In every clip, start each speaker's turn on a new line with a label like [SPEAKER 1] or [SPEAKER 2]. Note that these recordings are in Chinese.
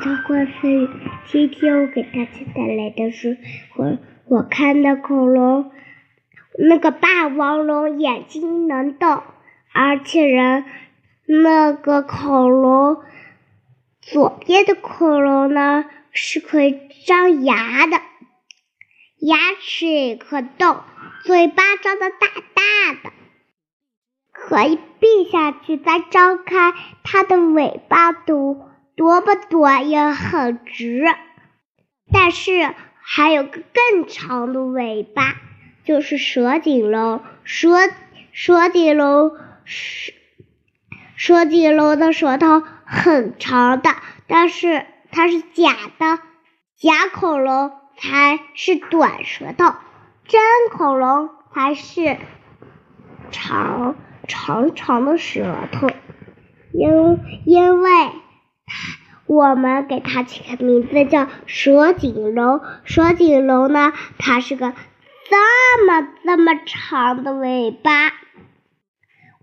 [SPEAKER 1] 叫关飞，今天我给大家带来的是我我看的恐龙。那个霸王龙眼睛能动，而且人那个恐龙左边的恐龙呢是可以张牙的，牙齿也可动，嘴巴张的大大的，可以闭下去再张开，它的尾巴都。多么短也很直，但是还有个更长的尾巴，就是蛇颈龙。蛇蛇颈龙蛇蛇颈龙的舌头很长的，但是它是假的，假恐龙才是短舌头，真恐龙才是长长长的舌头，因因为。我们给它起个名字叫蛇颈龙。蛇颈龙呢，它是个这么这么长的尾巴，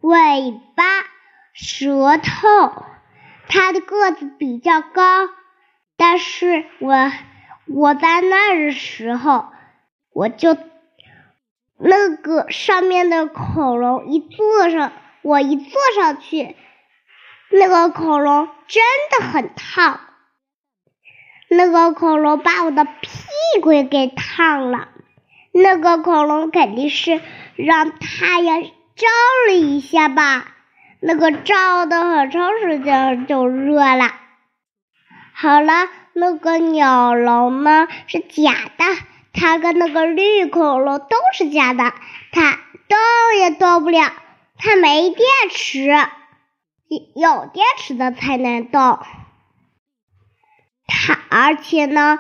[SPEAKER 1] 尾巴、舌头，它的个子比较高。但是我我在那儿的时候，我就那个上面的恐龙一坐上，我一坐上去。那个恐龙真的很烫，那个恐龙把我的屁股给烫了。那个恐龙肯定是让太阳照了一下吧，那个照的很长时间就热了。好了，那个鸟笼呢是假的，它跟那个绿恐龙都是假的，它动也动不了，它没电池。有电池的才能动，它而且呢，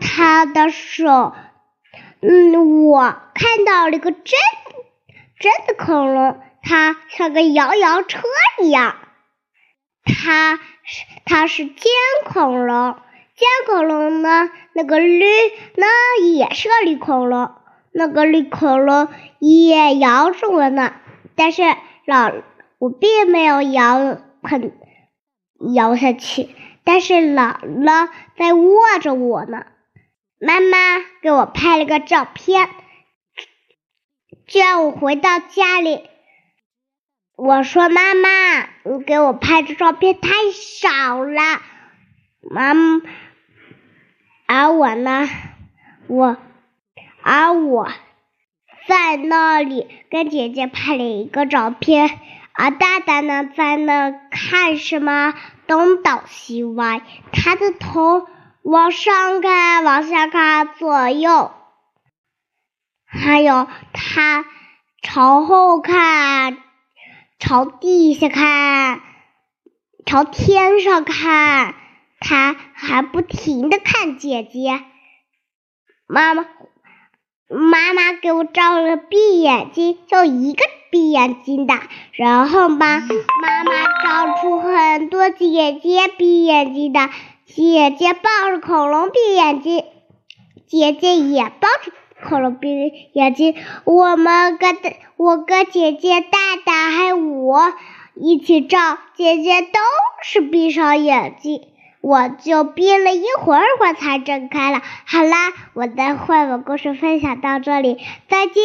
[SPEAKER 1] 它的手，嗯，我看到了一个真真的恐龙，它像个摇摇车一样，它是它是尖恐龙，尖恐龙呢，那个绿那也是个绿恐龙，那个绿恐龙也摇着我呢，但是老。我并没有摇很摇下去，但是姥姥在握着我呢。妈妈给我拍了个照片，就让我回到家里，我说：“妈妈，你给我拍的照片太少了。”妈，而我呢，我，而我在那里跟姐姐拍了一个照片。而大大呢，在那看什么？东倒西歪，他的头往上看，往下看，左右，还有他朝后看，朝地下看，朝天上看，他还不停的看姐姐。妈妈，妈妈给我照了闭眼睛，就一个。闭眼睛的，然后吧，妈妈照出很多姐姐闭眼睛的，姐姐抱着恐龙闭眼睛，姐姐也抱着恐龙闭眼睛，我们跟我跟姐姐、大大还有我一起照，姐姐都是闭上眼睛，我就憋了一会儿会才睁开了。好啦，我的绘本故事分享到这里，再见。